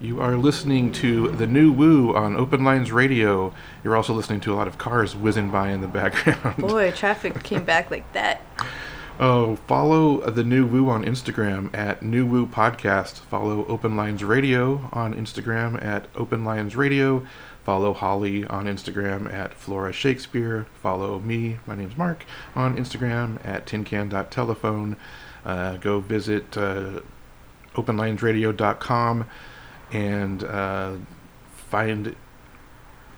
You are listening to the new Woo on Open Lines Radio. You're also listening to a lot of cars whizzing by in the background. Boy, traffic came back like that. Oh, follow the new Woo on Instagram at New Woo Podcast. Follow Open Lines Radio on Instagram at Open Lines Radio. Follow Holly on Instagram at Flora Shakespeare. Follow me, my name's Mark, on Instagram at tincan.telephone. Uh, go visit uh, openlinesradio.com and uh, find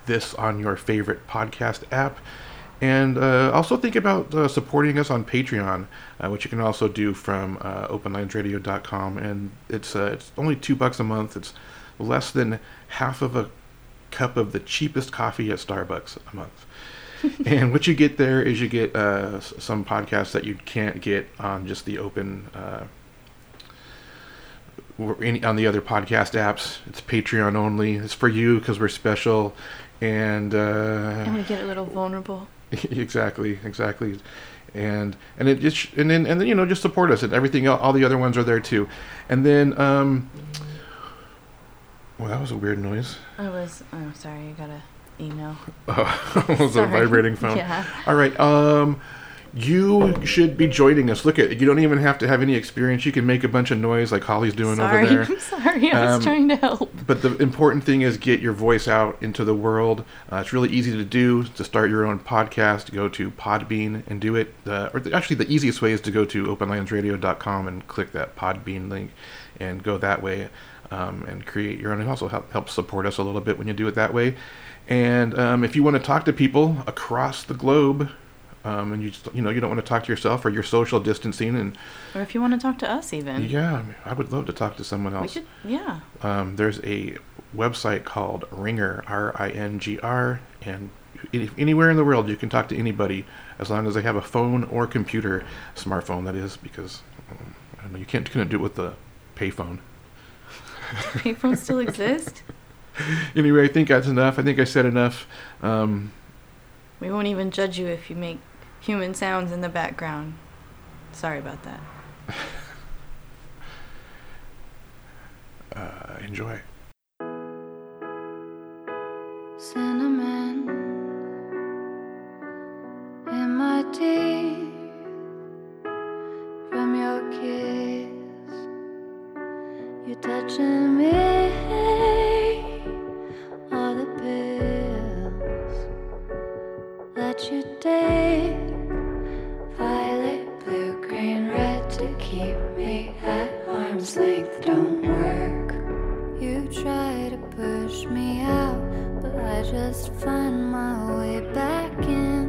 this on your favorite podcast app. And uh, also think about uh, supporting us on Patreon, uh, which you can also do from uh, openlinesradio.com. And it's uh, it's only two bucks a month. It's less than half of a cup of the cheapest coffee at Starbucks a month. and what you get there is you get uh, some podcasts that you can't get on just the open uh, any on the other podcast apps. It's Patreon only. It's for you because we're special, and uh, And we get a little vulnerable. exactly, exactly, and and it just and then and then you know just support us and everything. All the other ones are there too, and then um. Well, that was a weird noise. I was, I'm oh, sorry, I got a email. Oh, it was a vibrating phone. Yeah. All right. Um, you should be joining us. Look at you. Don't even have to have any experience. You can make a bunch of noise like Holly's doing sorry, over there. I'm sorry. I was Um, trying to help. But the important thing is get your voice out into the world. Uh, it's really easy to do. To start your own podcast, go to Podbean and do it. Uh, or the, actually, the easiest way is to go to openlinesradio.com and click that Podbean link and go that way um, and create your own. It also help, helps support us a little bit when you do it that way. And um, if you want to talk to people across the globe, um, and you just, you know you don't want to talk to yourself or you're social distancing, and Or if you want to talk to us, even. yeah, I, mean, I would love to talk to someone We else could, yeah. um, there's a website called Ringr, R-I-N-G-R, and if anywhere in the world you can talk to anybody as long as they have a phone or computer, smartphone that is, because um, I don't know you can't couldn't do it with the payphone. Payphones still exist? Anyway, I think that's enough. I think I said enough. Um, We won't even judge you if you make human sounds in the background. Sorry about that. uh, enjoy. Cinnamon in my teeth from your kiss. You're touching me. All the pills that you take. Keep me at arm's length. Don't work. You try to push me out, but I just find my way back in.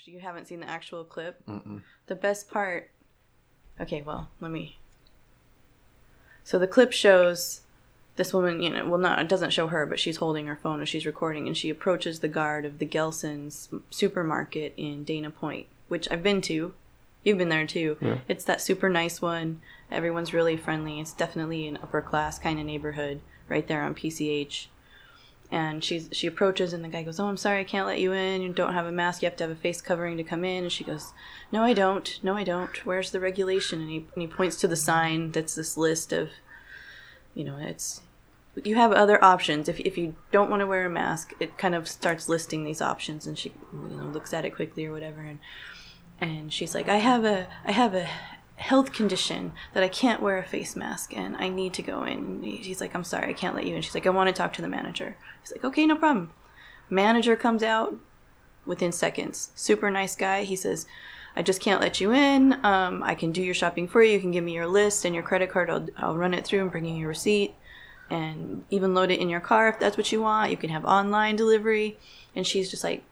Gosh, you haven't seen the actual clip? Mm-mm. The best part. Okay, well, let me. So the clip shows this woman, you know, well, not, it doesn't show her, but she's holding her phone as she's recording, and she approaches the guard of the Gelson's supermarket in Dana Point, which I've been to. You've been there too. Yeah. It's that super nice one. Everyone's really friendly. It's definitely an upper class kind of neighborhood right there on PCH. And she's she approaches and the guy goes, "Oh, I'm sorry, I can't let you in. You don't have a mask. You have to have a face covering to come in." And she goes, "No, I don't. No, I don't. Where's the regulation?" And he and he points to the sign that's this list of, you know, it's you have other options if if you don't want to wear a mask. It kind of starts listing these options, and she you know looks at it quickly or whatever, and and she's like, "I have a I have a health condition that I can't wear a face mask and I need to go in." And he's like, "I'm sorry, I can't let you in." She's like, "I want to talk to the manager." He's like, "Okay, no problem." Manager comes out within seconds. Super nice guy. He says, "I just can't let you in. Um, I can do your shopping for you. You can give me your list and your credit card. I'll I'll run it through and bring you your receipt." And even load it in your car if that's what you want. You can have online delivery. And she's just like,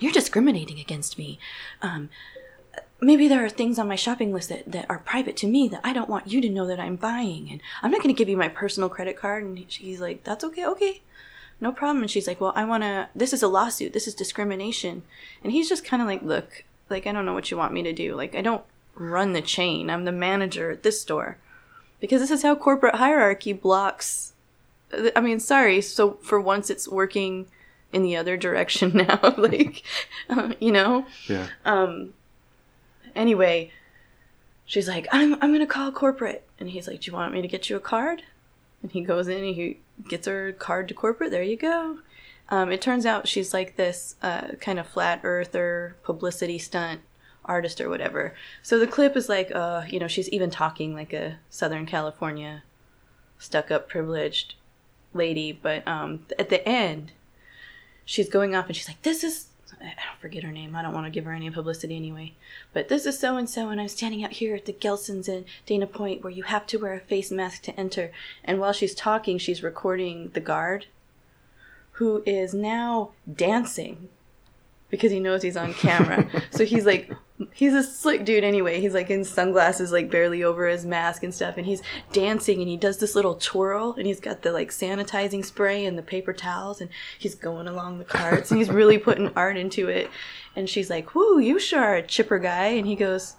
you're discriminating against me. Um, maybe there are things on my shopping list that, that are private to me that I don't want you to know that I'm buying. And I'm not going to give you my personal credit card. And he's like, that's okay, okay. No problem. And she's like, well, I want to, this is a lawsuit. This is discrimination. And he's just kind of like, look, like, I don't know what you want me to do. Like, I don't run the chain. I'm the manager at this store. Because this is how corporate hierarchy blocks. I mean, sorry. So for once it's working in the other direction now. like, uh, you know? Yeah. um anyway she's like i'm i'm gonna call corporate. And he's like do you want me to get you a card? And he goes in and he gets her card to corporate. There you go. Um, it turns out she's like this uh, kind of flat earther publicity stunt artist or whatever. So the clip is like uh you know she's even talking like a southern california stuck up privileged lady. But um at the end she's going off and she's like, This is I don't forget her name. I don't want to give her any publicity anyway. But this is so and so, and I'm standing out here at the Gelsons in Dana Point where you have to wear a face mask to enter. And while she's talking, she's recording the guard, who is now dancing because he knows he's on camera. so he's like, he's a slick dude anyway. He's like in sunglasses, like barely over his mask and stuff. And he's dancing and he does this little twirl and he's got the like sanitizing spray and the paper towels and he's going along the carts and he's really putting art into it. And she's like, Whoo, you sure are a chipper guy. And he goes,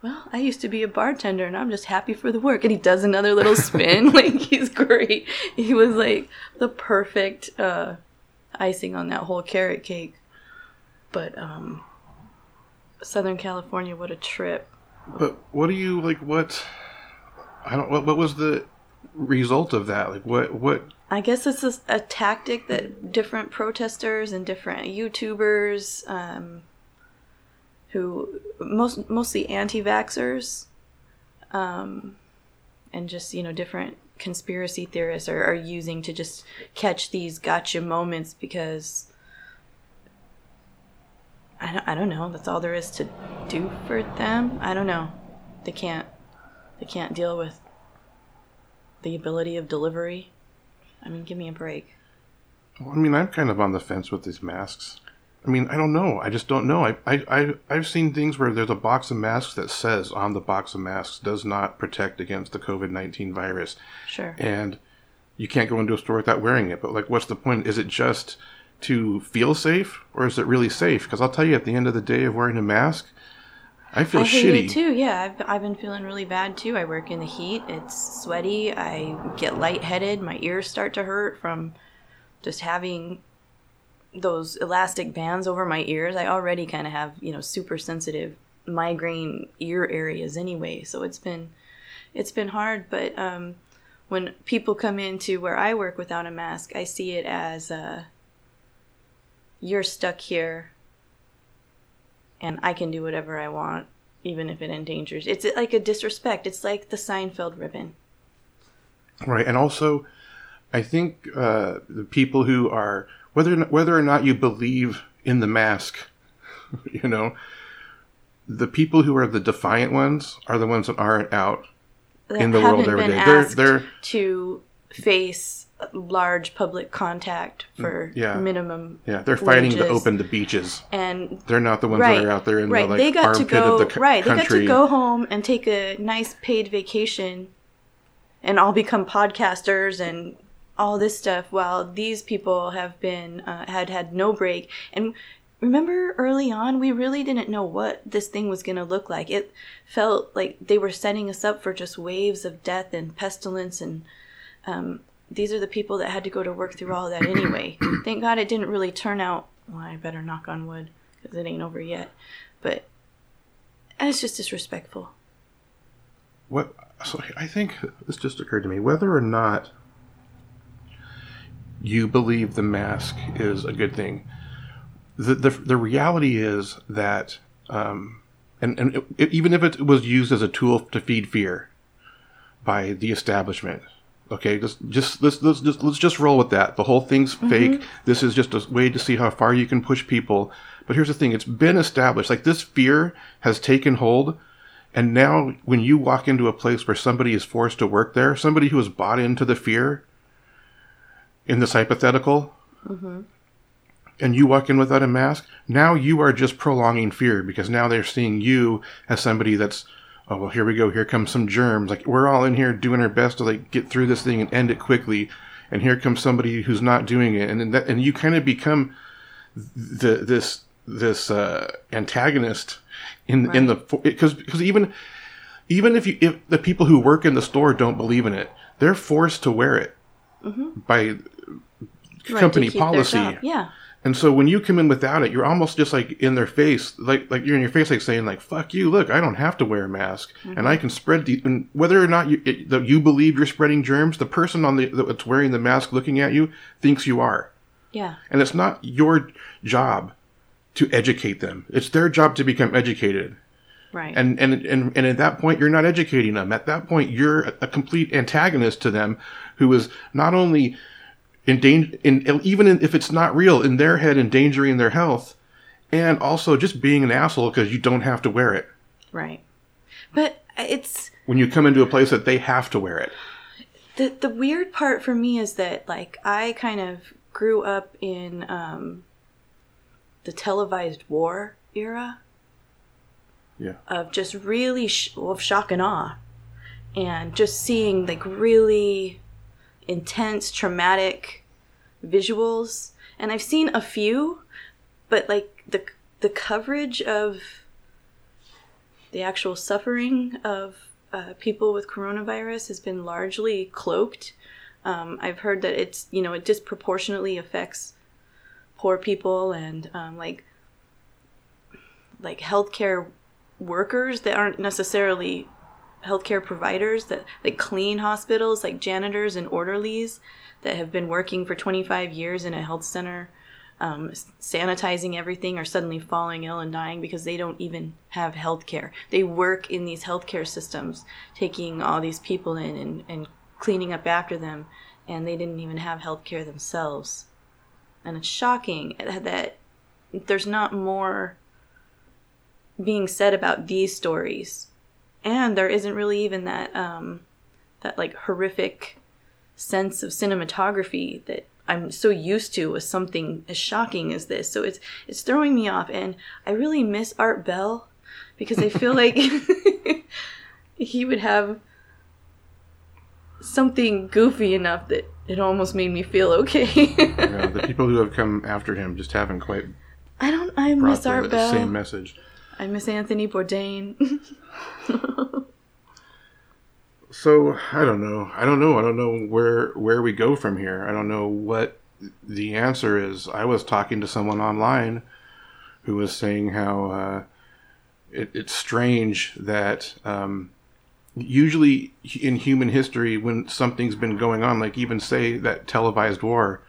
well, I used to be a bartender and I'm just happy for the work. And he does another little spin. like, he's great. He was like the perfect uh, icing on that whole carrot cake. But um, Southern California, what a trip. But what do you like? What I don't. What, what was the result of that? Like, what what I guess it's a, a tactic that different protesters and different YouTubers, um, who most mostly anti-vaxxers, um, and just you know different conspiracy theorists are, are using to just catch these gotcha moments because I don't, I don't know that's all there is to do for them i don't know they can't they can't deal with the ability of delivery i mean give me a break Well, I mean, I'm kind of on the fence with these masks. I mean, I don't know. I just don't know. I, I, I, I've seen things where there's a box of masks that says on the box of masks does not protect against the COVID 19 virus. sure And you can't go into a store without wearing it. But, like, what's the point? Is it just to feel safe or is it really safe? Because I'll tell you, at the end of the day of wearing a mask, I feel I shitty. too. Yeah, I've, I've been feeling really bad too. I work in the heat. It's sweaty. I get lightheaded. My ears start to hurt from just having those elastic bands over my ears. I already kind of have, you know, super sensitive migraine ear areas anyway. So it's been it's been hard, but um when people come into where I work without a mask, I see it as uh you're stuck here and I can do whatever I want, even if it endangers. It's like a disrespect. It's like the Seinfeld ribbon. Right, and also, I think uh, the people who are whether whether or not you believe in the mask, you know, the people who are the defiant ones are the ones that aren't out That in the world every day. They're they're to face large public contact for Mm, yeah. minimum. yeah they're fighting to open the beaches. And They're not the ones right, that are out there in right. the like they got to armpit go of the co- right. They got to go home and take a nice paid vacation, and all become podcasters and all this stuff. While these people have been uh, had had no break. And remember early on, we really didn't know what this thing was going to look like. It felt like they were setting us up for just waves of death and pestilence and. Um, these are the people that had to go to work through all that anyway. Thank God it didn't really turn out. Well, I better knock on wood because it ain't over yet. But it's just disrespectful. What? So I think this just occurred to me. Whether or not you believe the mask is a good thing, the the, the reality is that, um, and and it, even if it was used as a tool to feed fear by the establishment. Okay, just just let's let's just let's just roll with that. The whole thing's mm-hmm. fake. This is just a way to see how far you can push people. But here's the thing: it's been established. Like this fear has taken hold, and now when you walk into a place where somebody is forced to work there, somebody who has bought into the fear, in this hypothetical, mm-hmm. and you walk in without a mask, now you are just prolonging fear because now they're seeing you as somebody that's, oh well, here we go, here comes some germs. Like we're all in here doing our best to like get through this thing and end it quickly, and here comes somebody who's not doing it, and then that, and you kind of become the this this uh, antagonist in in the because because even even if you if the people who work in the store don't believe in it, they're forced to wear it by Right, company policy. Yeah. And so when you come in without it, you're almost just like in their face, like like you're in your face, like saying like "fuck you." Look, I don't have to wear a mask, and mm-hmm. I can spread the. And whether or not you it, that you believe you're spreading germs, the person on the that's wearing the mask looking at you thinks you are, Yeah. and it's not your job to educate them. It's their job to become educated. Right. And, and and and at that point, you're not educating them. At that point, you're a, a complete antagonist to them, who is not only in danger, in even if it's not real, in their head, endangering their health, and also just being an asshole because you don't have to wear it right. But it's when you come into a place that they have to wear it. the the weird part for me is that like I kind of grew up in um, the televised war era Yeah. of just really sh- of shock and awe, and just seeing like really intense traumatic visuals. And I've seen a few, but like the the coverage of the actual suffering of uh, people with coronavirus has been largely cloaked. Um, I've heard that it's you know it disproportionately affects poor people and um, like like healthcare workers that aren't necessarily healthcare providers that like clean hospitals, like janitors and orderlies that have been working for 25 years in a health center, um, sanitizing everything, are suddenly falling ill and dying because they don't even have health care. They work in these healthcare systems, taking all these people in and, and cleaning up after them, and they didn't even have health care themselves. And it's shocking that there's not more being said about these stories and there isn't really even that um that like horrific sense of cinematography that I'm so used to with something as shocking as this. So it's it's throwing me off and I really miss Art Bell because I feel like he would have something goofy enough that it almost made me feel okay. Yeah, the people who have come after him just haven't quite I don't I miss the, Art the Bell. same message. I miss Anthony Bourdain. So I don't know. I don't know. I don't know where where we go from here. I don't know what the answer is. I was talking to someone online who was saying how uh, it, it's strange that um, usually in human history, when something's been going on, like even say that televised war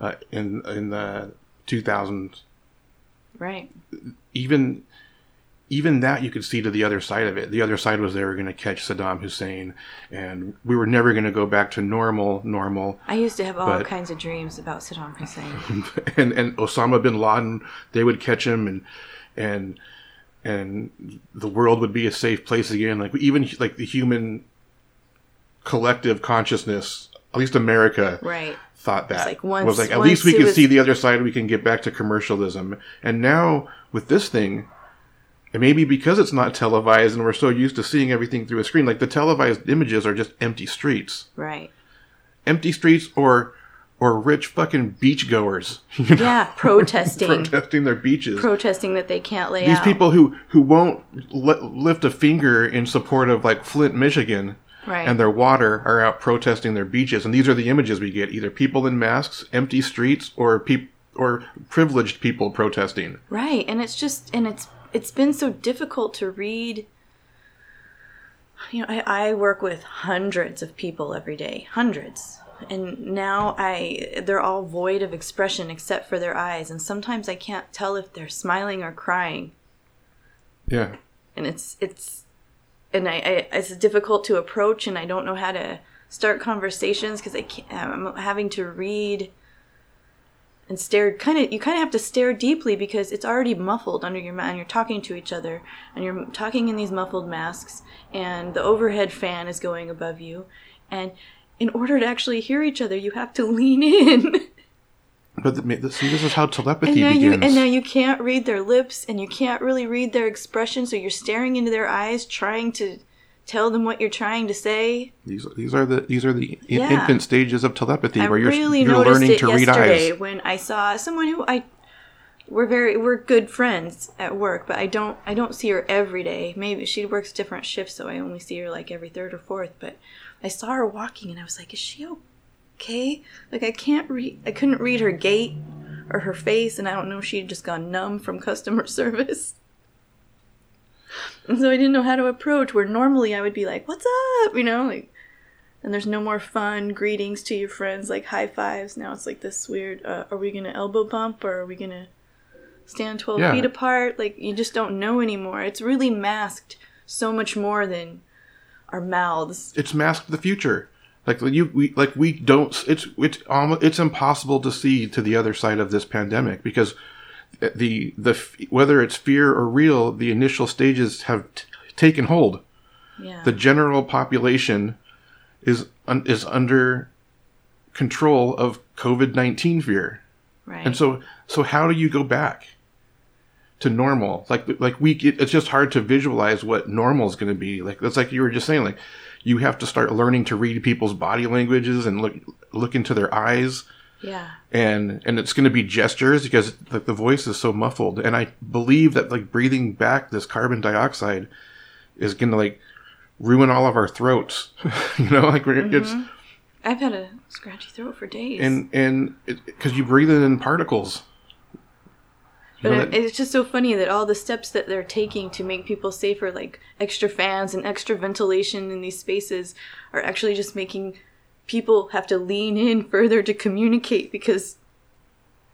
uh, in in the 2000s, right. even even that you could see to the other side of it. The other side was they were going to catch Saddam Hussein, and we were never going to go back to normal, normal. I used to have all But- kinds of dreams about Saddam Hussein. and and Osama bin Laden, they would catch him, and and and the world would be a safe place again. Like even like the human collective consciousness, at least America, right. thought that like once- was like at once least we can was- see the other side. We can get back to commercialism. And now with this thing, and maybe because it's not televised and we're so used to seeing everything through a screen, like the televised images are just empty streets, Right. empty streets, or or rich fucking beachgoers, you know, Yeah, protesting. protesting their beaches. protesting that they can't lay out. These out. people who who won't li- lift a finger in support of like Flint, Michigan, Right. and their water are out protesting their beaches. And these are the images we get: either people in masks, empty streets, or peop- or privileged people protesting. Right, and it's just and it's it's been so difficult to read. You know, I, I work with hundreds of people every day, hundreds, and now I they're all void of expression except for their eyes, and sometimes I can't tell if they're smiling or crying, Yeah, and it's it's and I, I it's difficult to approach, and I don't know how to start conversations because I can't. I'm having to read and stare kind of you kind of have to stare deeply because it's already muffled under your mouth and you're talking to each other and you're talking in these muffled masks and the overhead fan is going above you and in order to actually hear each other you have to lean in. But the, see, this is how and telepathy now you and now you can't read their lips and you can't really read their expression so you're staring into their eyes trying to tell them what you're trying to say these these are the these are the Yeah. infant stages of telepathy I where you're really you're learning to read yesterday eyes. when I saw someone who I we're very we're good friends at work, but I don't I don't see her every day. Maybe she works different shifts, so I only see her like every third or fourth. But I saw her walking, and I was like, "Is she okay?" Like I can't read. I couldn't read her gait or her face, and I don't know if she had just gone numb from customer service. And so I didn't know how to approach. Where normally I would be like, "What's up?" You know, like and there's no more fun greetings to your friends like high fives now it's like this weird uh, are we gonna elbow bump or are we gonna stand 12 Yeah. feet apart like you just don't know anymore it's really masked so much more than our mouths it's masked the future. Like you, we like we don't. It's it's almost it's impossible to see to the other side of this pandemic because the the whether it's fear or real, the initial stages have t- taken hold. yeah The general population is un, is under control of COVID nineteen fear, right and so so how do you go back to normal? Like like we it, it's just hard to visualize what normal is going to be. Like that's like you were just saying. Like you have to start learning to read people's body languages and look look into their eyes yeah. And and it's going to be gestures because like the voice is so muffled. And i believe that like breathing back this carbon dioxide is going to like ruin all of our throats. You know like we're, it's mm-hmm. i've had a scratchy throat for days. And and because you breathe it in particles. But You know it, that- it's just so funny that all the steps that they're taking to make people safer, like extra fans and extra ventilation in these spaces, are actually just making people have to lean in further to communicate because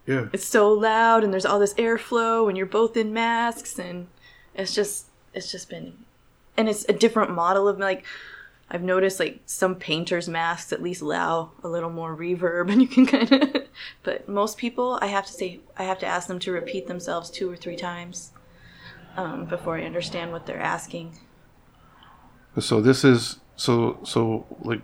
yeah. it's so loud and there's all this airflow and you're both in masks and it's just it's just been and it's a different model of like I've noticed like some painters masks at least allow a little more reverb and you can kind of but most people I have to say I have to ask them to repeat themselves two or three times um, before I understand what they're asking. So this is so so like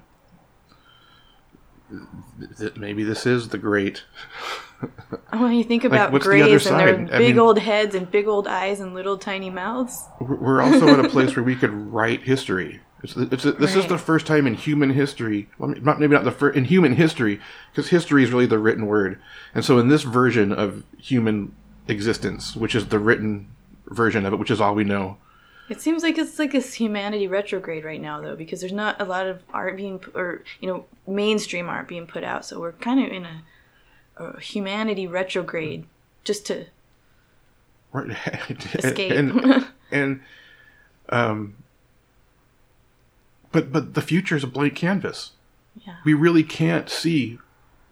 maybe this is the great When you think about the grays and their side? I big mean- old heads and big old eyes and little tiny mouths, we're also at a place where we could write history. It's, it's this is the first time in human history, well, not maybe not the first in human history, because history is really the written word. And so in this version of human existence, which is the written version of it, which is all we know, It seems like it's like this humanity retrograde right now, though, because there's not a lot of art being, or you know, mainstream art being put out. So we're kind of in a, a humanity retrograde, just to right? escape. and and um, but but the future is a blank canvas. yeah, we really can't see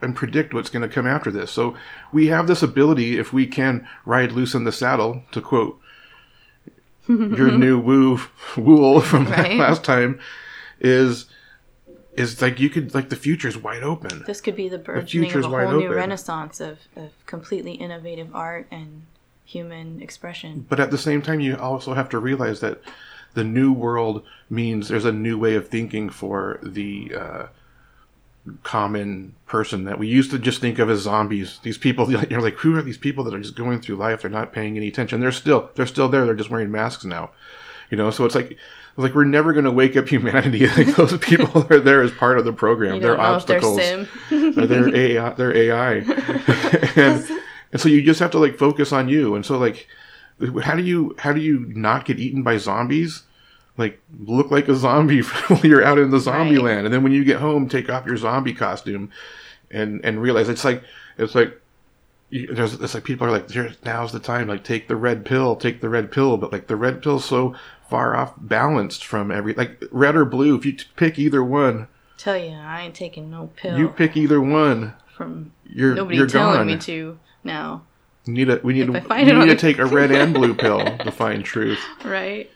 and predict what's going to come after this. So we have this ability, if we can ride loose in the saddle, to quote your new woo wool from Right. last time, is is like you could like the future is wide open. this could be the burgeoning of a whole new open. renaissance of, of completely innovative art and human expression. But at the same time, you also have to realize that the new world means there's a new way of thinking for the uh, common person that we used to just think of as zombies. These people, you're like, who are these people that are just going through life? They're not paying any attention. They're still, they're still there. They're just wearing masks now. You know, so it's like, like we're never going to wake up humanity. Like those people are there as part of the program. They're don't know if they're obstacles. Or they're AI. They're AI, and, and so you just have to like focus on you. And so like, how do you how do you not get eaten by zombies? Like look like a zombie while you're out in the zombie Right. land, and then when you get home, take off your zombie costume, and and realize it's like it's like. There's it's like people are like "Here- now's the time like take the red pill take the red pill but like the red pill's so far off balanced from every like red or blue if you t- pick either one Tell you, I ain't taking no pill you pick either one from you're nobody you're telling gone me to now, we need a we need we need to take a red and blue pill to find truth. right?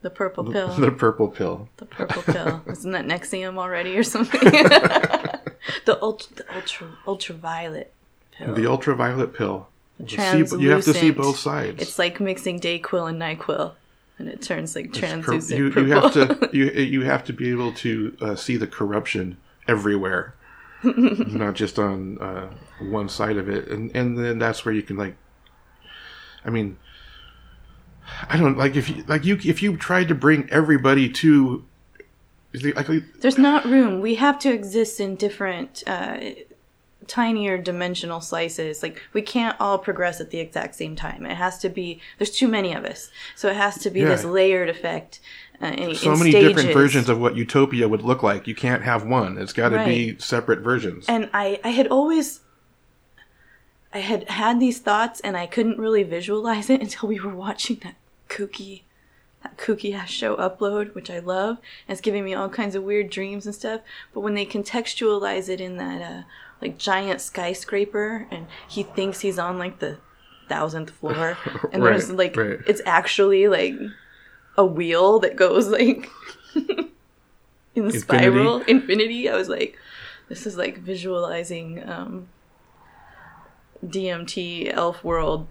The purple pill. The purple pill. The purple pill. Isn't that Nexium already or something? the ultra, the ultra, ultraviolet pill. The ultraviolet pill. The See- you have to see both sides. It's like mixing Dayquil and Nyquil, and it turns like translucent you, you have to you you have to be able to uh, see the corruption everywhere, not just on uh, one side of it, and and then that's where you can like. I mean, I don't like if you like you if you tried to bring everybody to. Like, There's not room. We have to exist in different, uh, tinier dimensional slices. Like we can't all progress at the exact same time. It has to be. There's too many of us, so it has to be this layered effect. Uh, in, so in many stages. different versions of what utopia would look like. You can't have one. It's got to be separate versions. and I, I had always i had had these thoughts and i couldn't really visualize it until we were watching that kooky that kooky ass show upload which i love. And it's giving me all kinds of weird dreams and stuff. But when they contextualize it in that uh like giant skyscraper and he thinks he's on like the thousandth floor and Right, there's like right. it's actually like a wheel that goes like in the spiral infinity. I was like this is like visualizing um dmt elf world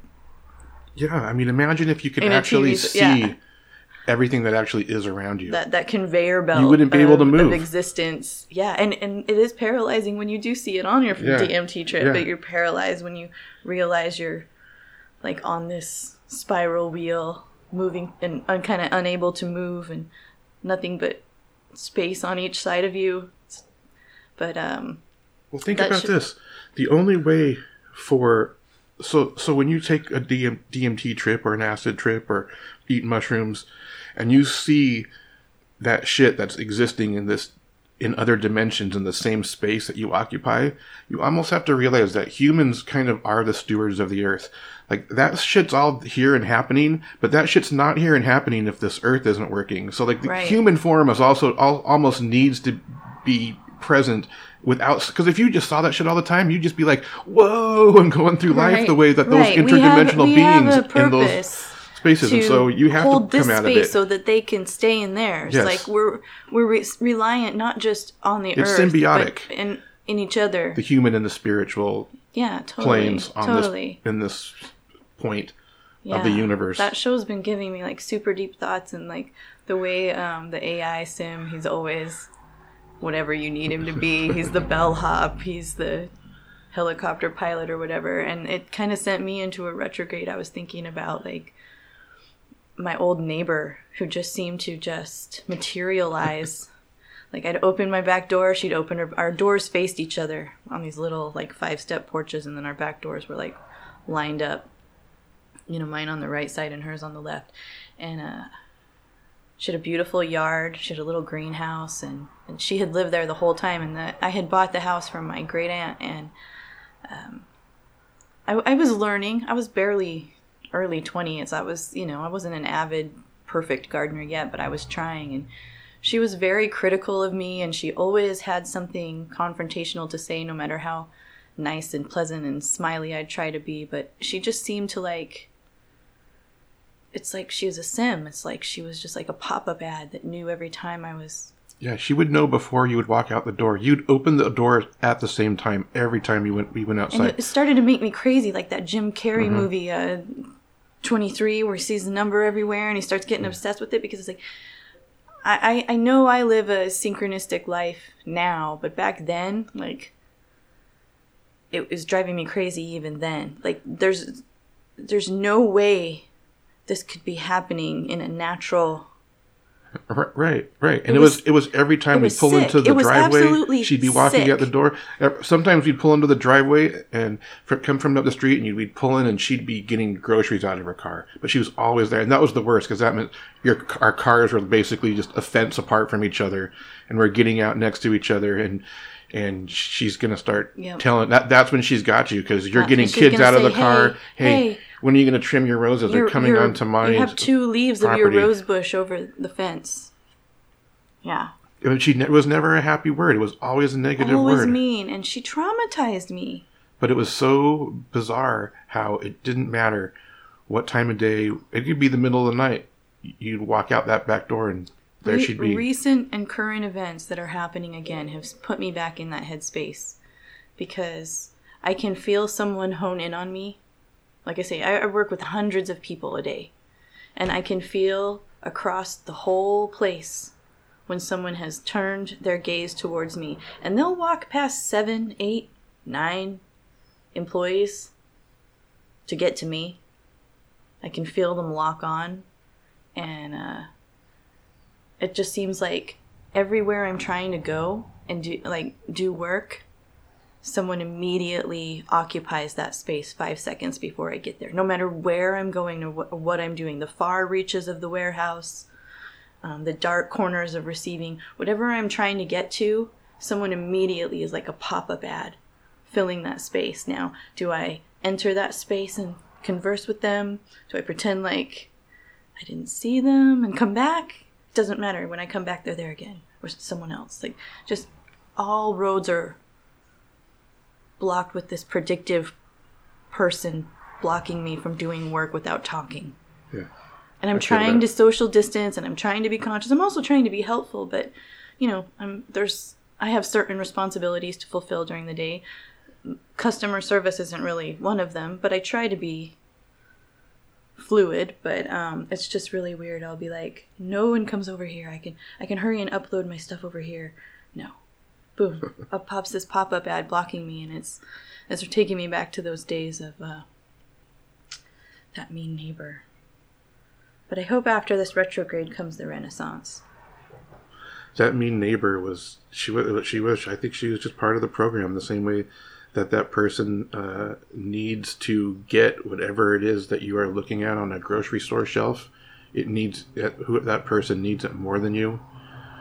yeah, I mean, imagine if you could In a actually TV see yeah. everything that actually is around you. that that conveyor belt. You wouldn't be able to move. of existence yeah and and it is paralyzing when you do see it on your Yeah. dmt trip Yeah. but you're paralyzed when you realize you're like on this spiral wheel moving and un- kind of unable to move and nothing but space on each side of you but um well, think that about should- this: the only way for so so when you take a DM, DMT trip or an acid trip or eat mushrooms, and you see that shit that's existing in this in other dimensions in the same space that you occupy, you almost have to realize that humans kind of are the stewards of the earth. Like that shit's all here and happening, but that shit's not here and happening if this earth isn't working. So like the Right. human form is also all, almost needs to be present without because if you just saw that shit all the time, you'd just be like, "Whoa!" and going through life Right, the way that those right. We have- interdimensional we have beings a in those spaces, and so you have hold to this come out of space it. so that they can stay in theirs. Yes. Like we're we're re- reliant not just on the It's earth, symbiotic. but in in each other. the human and the spiritual yeah, totally. planes on totally. this in this point yeah. of the universe. That show's been giving me like super deep thoughts and like the way um, the AI sim, he's always whatever you need him to be. He's the bellhop. He's the helicopter pilot or whatever. And it kind of sent me into a retrograde. I was thinking about like my old neighbor who just seemed to just materialize. Like I'd open my back door, she'd open her. Our doors faced each other on these little like five step porches, and then our back doors were like lined up you know, mine on the right side and hers on the left. And uh, she had a beautiful yard. She had a little greenhouse, and, and she had lived there the whole time. And the, I had bought the house from my great aunt, and um, I, I was learning. I was barely early 20s. I was, you know, I wasn't an avid, perfect gardener yet, but I was trying. And she was very critical of me, and she always had something confrontational to say, no matter how nice and pleasant and smiley I'd try to be. But she just seemed to like it's like she was a sim. It's like she was just like a pop up ad that knew every time I was. yeah, she would know before you would walk out the door. You'd open the door at the same time every time you went we went And outside. it started to make me crazy, like that Jim Carrey movie, uh, 23, where he sees the number everywhere and he starts getting obsessed with it because it's like. I, I I know I live a synchronistic life now, but back then, like, it was driving me crazy even then. Like, there's there's no way this could be happening in a natural Right, right, right. And It it, was- was, it was every time we pull sick. into the driveway, absolutely she'd be walking sick. out the door. Sometimes we'd pull into the driveway and come from up the street, and you'd we'd pull in, and she'd be getting groceries out of her car. But she was always there, and that was the worst because that meant your our cars were basically just a fence apart from each other, and we're getting out next to each other, and and she's gonna start Yep. telling that that's when she's got you because you're That's getting kids out of the car. "Hey, Hey, hey, when are you gonna trim your roses? They're coming you're- onto mine. You have two leaves of your property. rose bush over the fence. Yeah. And she ne- it was never a happy word. It was always a negative Always word. mean. And she traumatized me. But it was so bizarre how it didn't matter what time of day. It could be the middle of the night. You'd walk out that back door and there Re- she'd be. Recent and current events that are happening again have put me back in that headspace because I can feel someone hone in on me. Like I say, I, work with hundreds of people a day, and I can feel across the whole place when someone has turned their gaze towards me, and they'll walk past seven, eight, nine employees to get to me. I can feel them lock on, and uh, it just seems like everywhere I'm trying to go and do like do work, someone immediately occupies that space five seconds before I get there. No matter where I'm going or what, what I'm doing, the far reaches of the warehouse, um, the dark corners of receiving, whatever I'm trying to get to, someone immediately is like a pop up ad filling that space. Now, do I enter that space and converse with them? Do I pretend like I didn't see them and come back? Doesn't matter. When I come back, they're there again or someone else. Like, just all roads are blocked with this predictive person blocking me from doing work without talking. Yeah. And I'm I trying to social distance and I'm trying to be conscious. I'm also trying to be helpful, but you know, I'm there's I have certain responsibilities to fulfill during the day. Customer service isn't really one of them, but I try to be fluid, but um it's just really weird. I'll be like, "No one comes over here. I can I can hurry and upload my stuff over here." No. Boom. Up pops this pop-up ad blocking me and it's it's taking me back to those days of uh that mean neighbor. But I hope after this retrograde comes the renaissance. that mean neighbor was she was she was I think she was just part of the program the same way that that person uh, needs to get whatever it is that you are looking at on a grocery store shelf. It needs that that person needs it more than you.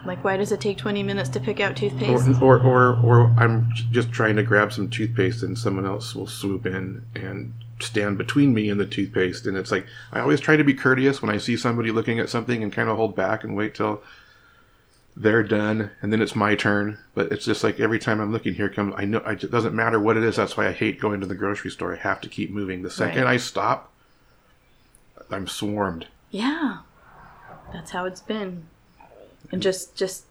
Like, why does it take 20 minutes to pick out toothpaste? Or, or, or, or I'm just trying to grab some toothpaste and someone else will swoop in and stand between me and the toothpaste. And it's like, I always try to be courteous when I see somebody looking at something and kind of hold back and wait till they're done and then it's my turn. But it's just like every time I'm looking, here comes, I know, it doesn't matter what it is. That's why I hate going to the grocery store. I have to keep moving. The second Right. I stop, I'm swarmed. Yeah, that's how it's been, and just just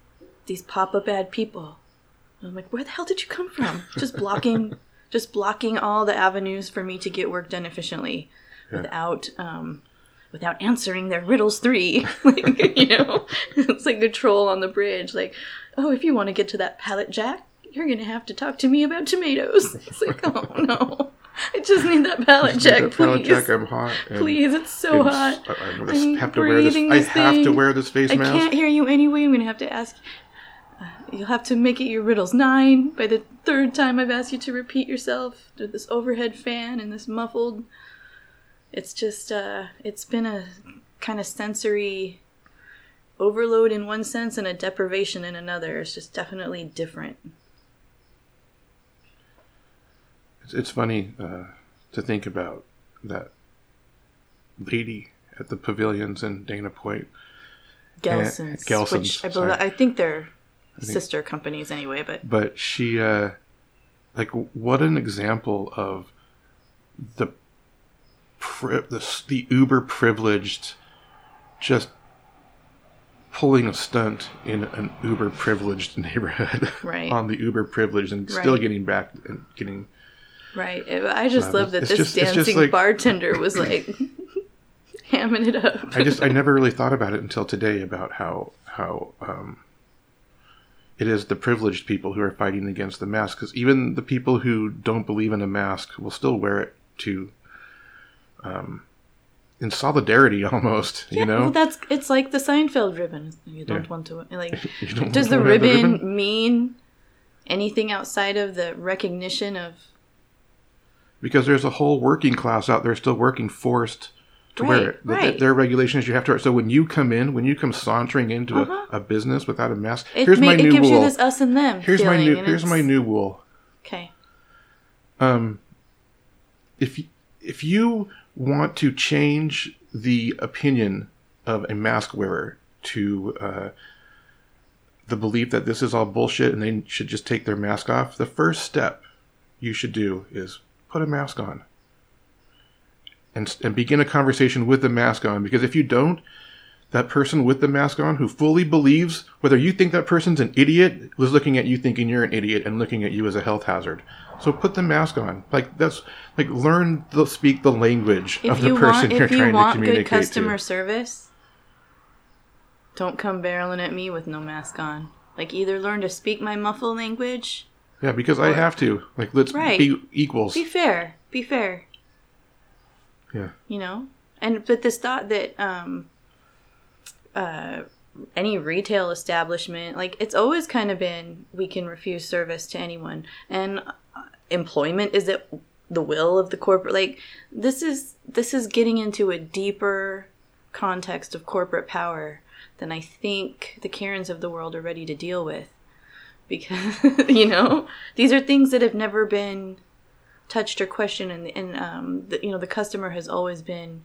these pop up ad people. I'm like, where the hell did you come from? Just blocking, just blocking all the avenues for me to get work done efficiently, without um, without answering their riddles three. like, you know, it's like the troll on the bridge. Like, oh, if you want to get to that pallet jack, you're gonna have to talk to me about tomatoes. It's like, oh no, I just need that pallet check, That pallet please. jack, I'm hot. Please, it's so and hot. I, I'm gonna have to wear this. breathing I this have to wear this face I mask. I can't hear you anyway. I'm gonna have to ask. Uh, you'll have to make it your riddles nine by the third time I've asked you to repeat yourself. With this overhead fan and this muffled. It's just. uh It's been a kind of sensory overload in one sense and a deprivation in another. It's just definitely different. It's, funny uh, to think about that lady at the pavilions in Dana Point. Gelson's, Gelson's, which I believe. I think they're think- sister companies anyway, but But she, uh, like, what an example of the pri- the, the uber privileged just pulling a stunt in an uber privileged neighborhood Right. on the uber privileged and still getting back and getting Right. I just love that this just- dancing like- bartender was like hamming it up. I just I never really thought about it until today about how how um, it is the privileged people who are fighting against the mask because even the people who don't believe in a mask will still wear it to um, in solidarity almost you know well, that's it's like the Seinfeld ribbon. You don't Yeah. want to like. Does the wanna wear ribbon, mean anything outside of the recognition of? Because there's a whole working class out there still working forced to Right, wear it. Right. There are regulations you have to wear. So when you come in, when you come sauntering into Uh-huh. a, a business without a mask, It, here's ma- my it new gives rule. you this us and them here's my new here's my new rule. Okay. um, if if you want to change the opinion of a mask wearer to uh, the belief that this is all bullshit and they should just take their mask off, the first step you should do is put a mask on and and begin a conversation with the mask on. Because if you don't, that person with the mask on who fully believes whether you think that person's an idiot was looking at you thinking you're an idiot and looking at you as a health hazard so put the mask on like that's like learn to speak the language If of the person you person want, you're if you trying to want communicate good customer to service, don't come barreling at me with no mask on. Like either learn to speak my muffle language. Yeah because i have to like let's Right. be equals Be fair. Be fair. yeah you know and but this thought that um uh any retail establishment like it's always kind of been we can refuse service to anyone and uh, employment is at the will of the corporate like this is this is getting into a deeper context of corporate power than i think the karens of the world are ready to deal with because you know these are things that have never been touched or questioned and, and um, the, you know the customer has always been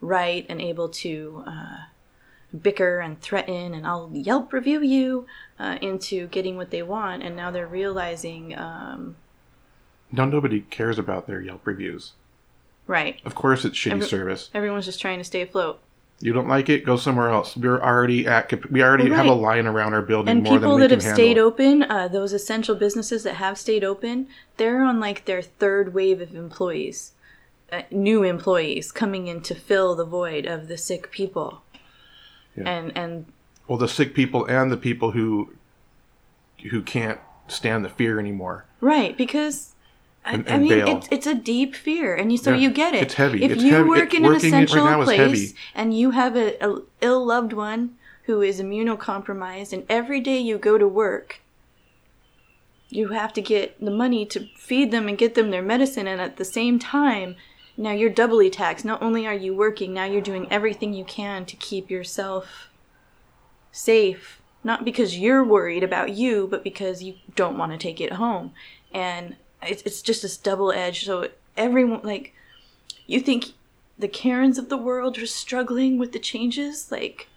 right and able to uh, bicker and threaten and i'll yelp review you uh, into getting what they want and now they're realizing um, now nobody cares about their yelp reviews. Right. Of course it's shitty Every- service. everyone's just trying to stay afloat you don't like it? Go somewhere else. We're already at we already have a line around our building and people that have stayed handle. open uh, those essential businesses that have stayed open they're on like their third wave of employees uh, new employees coming in to fill the void of the sick people. Yeah. and and well the sick people and the people who who can't stand the fear anymore. Right because And- I and mean it's, it's a deep fear and you so Yeah, you get it it's heavy. if It's you heavy. work It- in an right essential is place and you have a, a ill loved one who is immunocompromised and every day you go to work you have to get the money to feed them and get them their medicine and at the same time now you're doubly taxed not only are you working now you're doing everything you can to keep yourself safe not because you're worried about you, but because you don't want to take it home. And it's, it's just this double edge. So everyone, like, you think the Karens of the world are struggling with the changes? Like,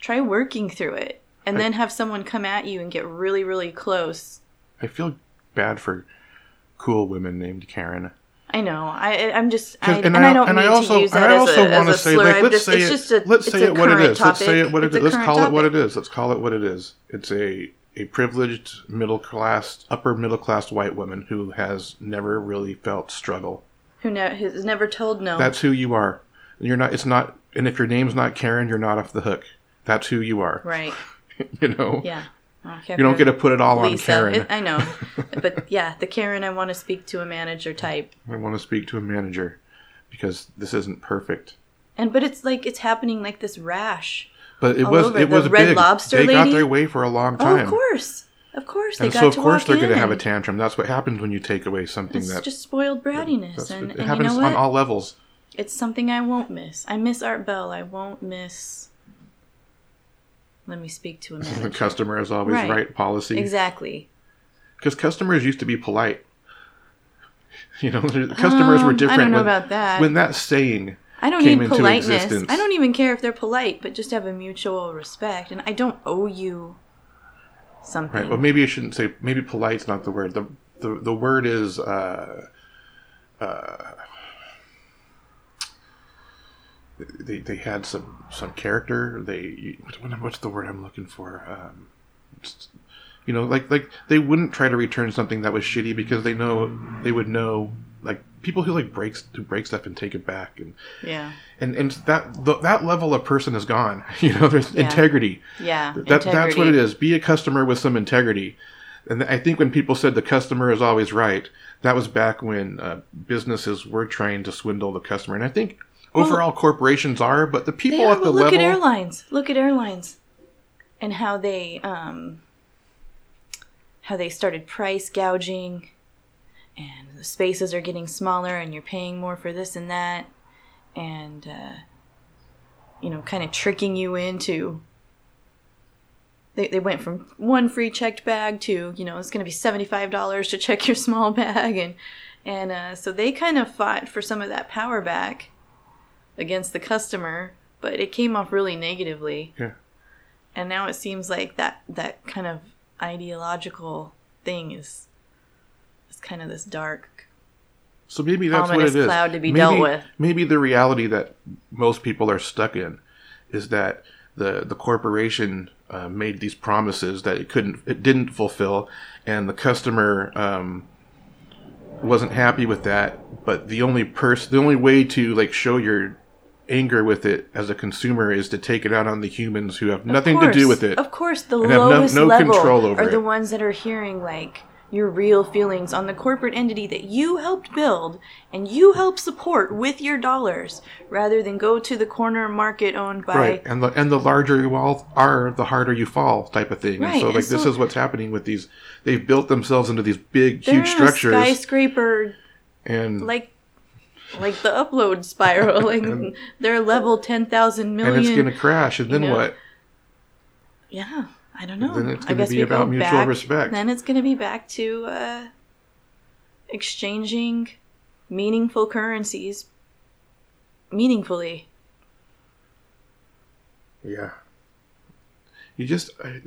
try working through it. And I- then have someone come at you and get really, really close. I feel bad for cool women named Karen. I know. I I'm just I, and, and I, I- don't and I also- to use that I as also as a say, slur. like, let's just, say it's it- just a let's say it what it is. Let's say it what It's Let's current call it what it is. Let's call it what it is. It's a a privileged middle class, upper middle class white woman who has never really felt struggle. Who ne- has never told no. That's who you are. You're not. It's not. And if your name's not Karen, you're not off the hook. That's who you are. right. You know. Yeah. You don't get to put it all on Lisa. Karen. It- I know. but yeah, the Karen I want to speak to a manager type. I want to speak to a manager because this isn't perfect. And but it's like it's happening like this rash. But it All was over. it The was Red big. Lobster they got lady? their way for a long Oh, time. of course. Of course they and got so of to course walk they're going to in have a tantrum. That's what happens when you take away something It's that just spoiled brattiness, that's, and, it and you happens know what? on all levels. It's something I won't miss. I miss Art Bell. I won't miss. Let me speak to a The customer is always Right. right, policy. exactly. Because customers used to be polite. You know, the customers were Um, different. I don't know when, about that. when that saying I don't need politeness. existence. I don't even care if they're polite, but just have a mutual respect. And I don't owe you something. Right. Well, maybe I shouldn't say. Maybe polite's not the word. the the The word is. Uh, uh, they they had some some character. They what's the word I'm looking for? Um, you know, like like they wouldn't try to return something that was shitty because they know they would know like people who like breaks who break stuff and take it back and yeah. and and that the, that level of person is gone. You know, there's Yeah. integrity. Yeah. That, that's what it is. Be a customer with some integrity. And I think when people said the customer is always right, that was back when uh, businesses were trying to swindle the customer. And I think overall corporations are, but the people are, at the well, look level. at airlines. Look at airlines, and how they um, how they started price gouging, and the spaces are getting smaller, and you're paying more for this and that, and uh, you know, kind of tricking you into. They, they went from one free checked bag to you know it's going to be seventy five dollars to check your small bag and and uh, so they kind of fought for some of that power back against the customer, but it came off really negatively. Yeah. And now it seems like that that kind of ideological thing is kind of this dark. So maybe that's what it is. cloud to be maybe, dealt with. Maybe the reality that most people are stuck in is that the the corporation uh, made these promises that it couldn't, it didn't fulfill, and the customer um, wasn't happy with that. But the only person, the only way to like show your anger with it as a consumer is to take it out on the humans who have nothing to do with it. Of course, the have no- lowest no level are the it. ones that are hearing like your real feelings on the corporate entity that you helped build and you helped support with your dollars, rather than go to the corner market owned by Right, and the and the larger you all are, the harder you fall, type of thing. And Right, so, and like this is what's happening with these. They've built themselves into these big, huge structures, a skyscraper and like like the upload spiral like they're level 10,000 million and it's going to crash. And then know, what? yeah i don't know Then it's I gonna guess be about mutual back- respect. then it's going to be back to uh exchanging meaningful currencies meaningfully Yeah. You just I,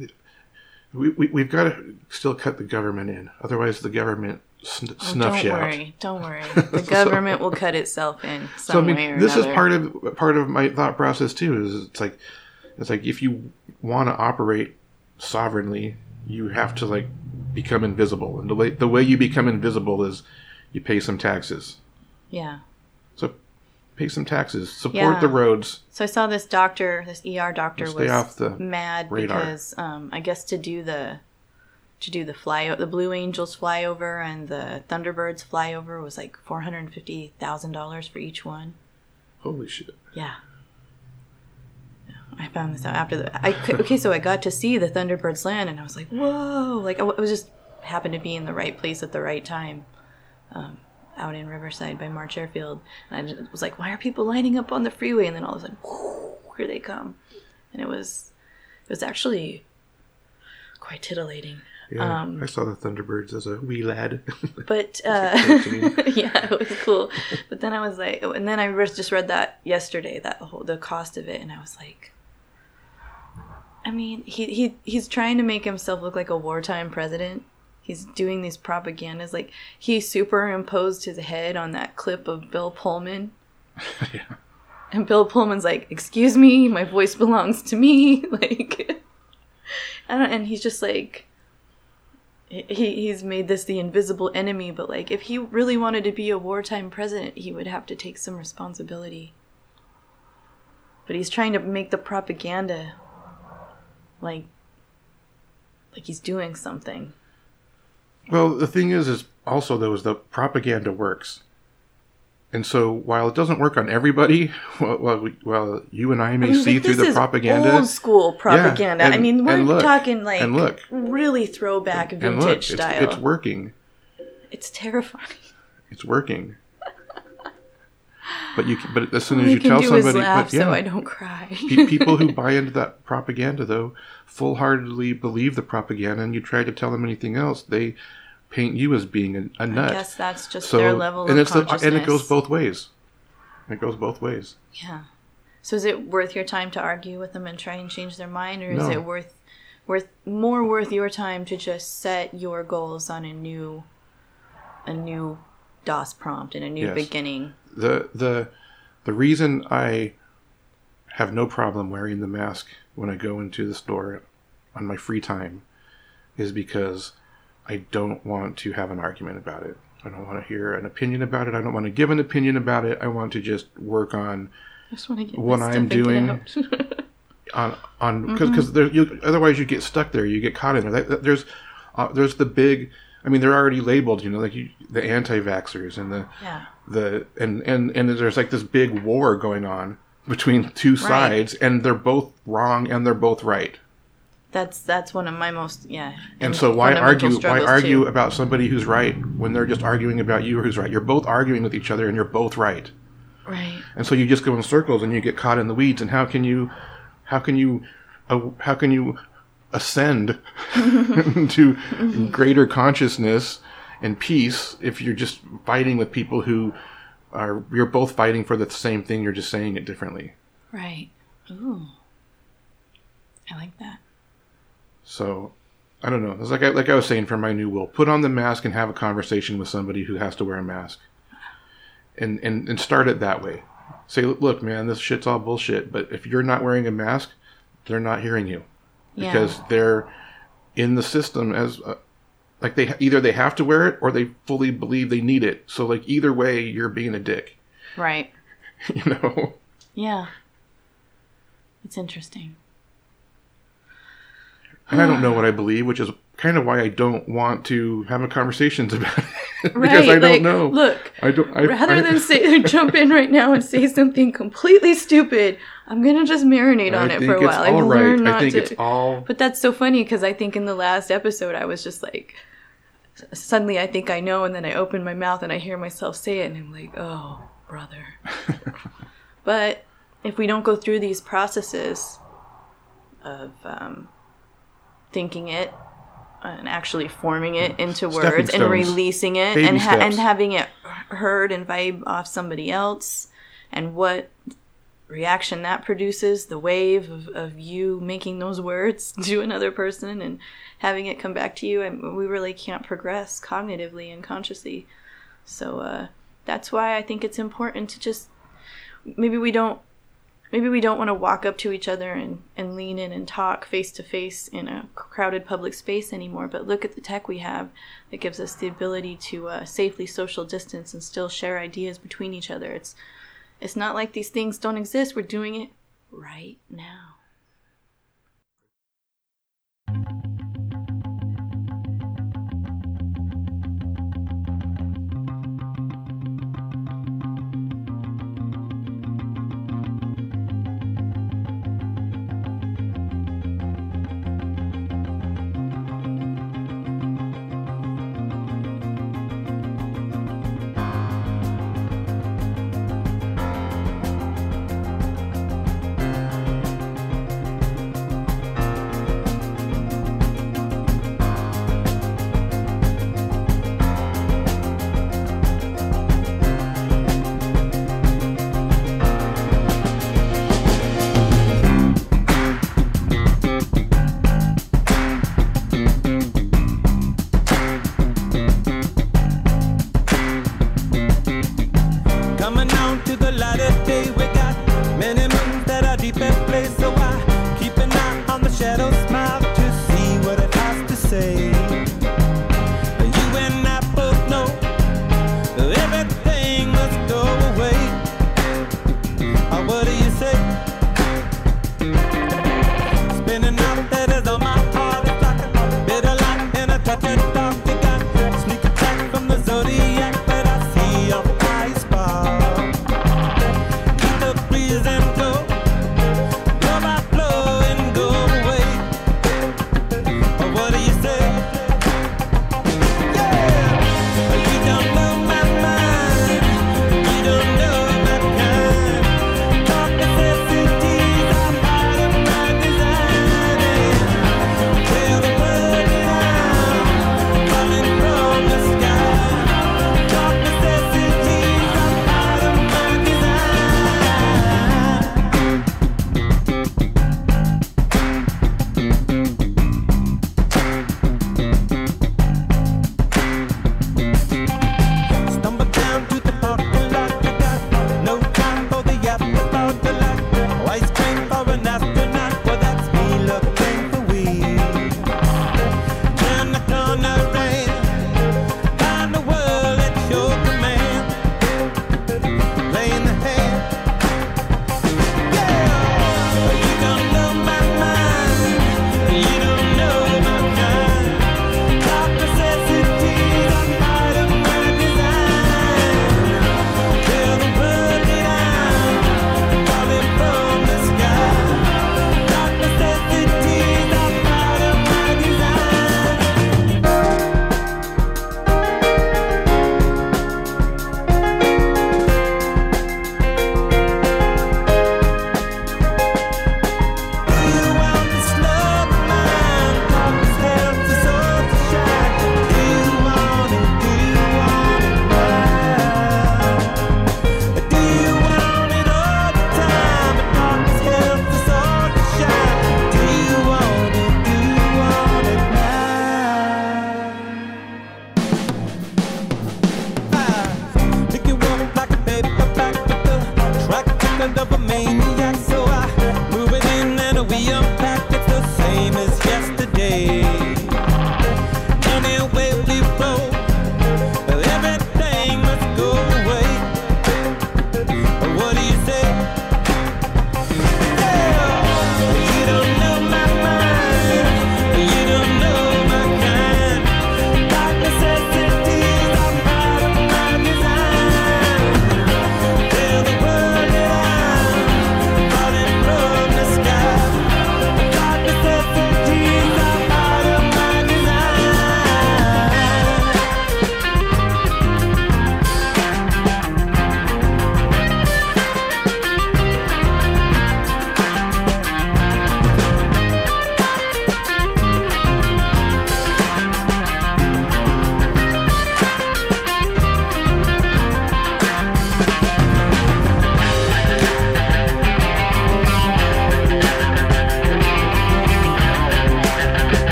we, we we've got to still cut the government in, otherwise the government sn- Oh, snuffs don't you out. worry don't worry the government will cut itself in some So I mean, way or this is part of part of my thought process too. Is it's like it's like if you want to operate sovereignly, you have to like become invisible, and the way the way you become invisible is you pay some taxes. yeah So pay some taxes, support Yeah. the roads. So I saw this doctor, this ER doctor, Stay was off the mad radar. because um, I guess to do the to do the fly the Blue Angels flyover and the Thunderbirds flyover was like four hundred and fifty thousand dollars for each one. Holy shit! Yeah. I found this out after the. I okay, so I got to see the Thunderbirds land, and I was like, "Whoa!" Like I w- was just happened to be in the right place at the right time, um, out in Riverside by March Airfield, and I just was like, "Why are people lining up on the freeway?" And then all of a sudden, here they come, and it was, it was actually quite titillating. Yeah, Um, I saw the Thunderbirds as a wee lad. But uh, yeah, it was cool. But then I was like, and then I just read that yesterday, that whole the cost of it, and I was like, I mean, he he he's trying to make himself look like a wartime president. He's doing these propagandas, like he superimposed his head on that clip of Bill Pullman, yeah. and Bill Pullman's like, "Excuse me, my voice belongs to me." Like, I and he's just like, he he's made this the invisible enemy. But like, if he really wanted to be a wartime president, he would have to take some responsibility. But he's trying to make the propaganda like, like he's doing something. Well, the thing is, is also though, is the propaganda works. And so, while it doesn't work on everybody, well, well, we, well you and I may I mean, see through the propaganda. Old school propaganda. I and- mean, we're look, talking like and look. really throwback and vintage look, it's, style. it's working. It's terrifying. It's working. But you, can, but as soon as you tell somebody, laugh but yeah, so I don't cry. pe- people who buy into that propaganda though full-heartedly believe the propaganda and you try to tell them anything else they paint you as being a nut guess that's just so their level and of it's the, and it goes both ways it goes both ways Yeah. So is it worth your time to argue with them and try and change their mind, or is it worth worth more worth your time to just set your goals on a new a new DOS prompt and a new Yes. beginning? The the the reason I have no problem wearing the mask when I go into the store on my free time is because I don't want to have an argument about it. I don't want to hear an opinion about it. I don't want to give an opinion about it. I want to just work on just want to get What I'm stuff and get doing- on on because because there you otherwise you get stuck there. You get caught in there. There's uh, there's the big. I mean, they're already labeled. You know, like you, the anti-vaxxers and the yeah. the and and and there's like this big war going on between two sides and they're both wrong and they're both right That's that's one of my most yeah. and so why argue why argue too. about somebody who's right when they're just arguing about you who's right you're both arguing with each other and you're both right Right. and so you just go in circles and you get caught in the weeds and how can you how can you uh, how can you ascend to mm-hmm. greater consciousness and peace if you're just fighting with people who are you're both fighting for the same thing you're just saying it differently Right. Ooh. I like that. so i don't know it's like I, like I was saying for my new will put on the mask and have a conversation with somebody who has to wear a mask and and, and start it that way say look man this shit's all bullshit but if you're not wearing a mask they're not hearing you Yeah. because they're in the system as uh, like they either they have to wear it or they fully believe they need it so like either way you're being a dick Right. you know Yeah. It's interesting. and i don't know what i believe which is kind of why i don't want to have a conversations about it because Right. i don't like, know Look, i don't I, rather I- than say jump in right now and say something completely stupid, I'm gonna just marinate on it for a while. I've right. learned I not think to. it's all But that's so funny because I think in the last episode I was just like, suddenly I think I know, and then I open my mouth and I hear myself say it, and I'm like, oh, brother. but if we don't go through these processes of um, thinking it and actually forming it into Stepping words and releasing it Baby and ha- and having it heard and vibe off somebody else and what reaction that produces the wave of, of you making those words to another person and having it come back to you and we really can't progress cognitively and consciously. So uh, that's why i think it's important to just maybe we don't maybe we don't want to walk up to each other and, and lean in and talk face to face in a crowded public space anymore but look at the tech we have that gives us the ability to uh, safely social distance and still share ideas between each other. It's it's not like these things don't exist. We're doing it right now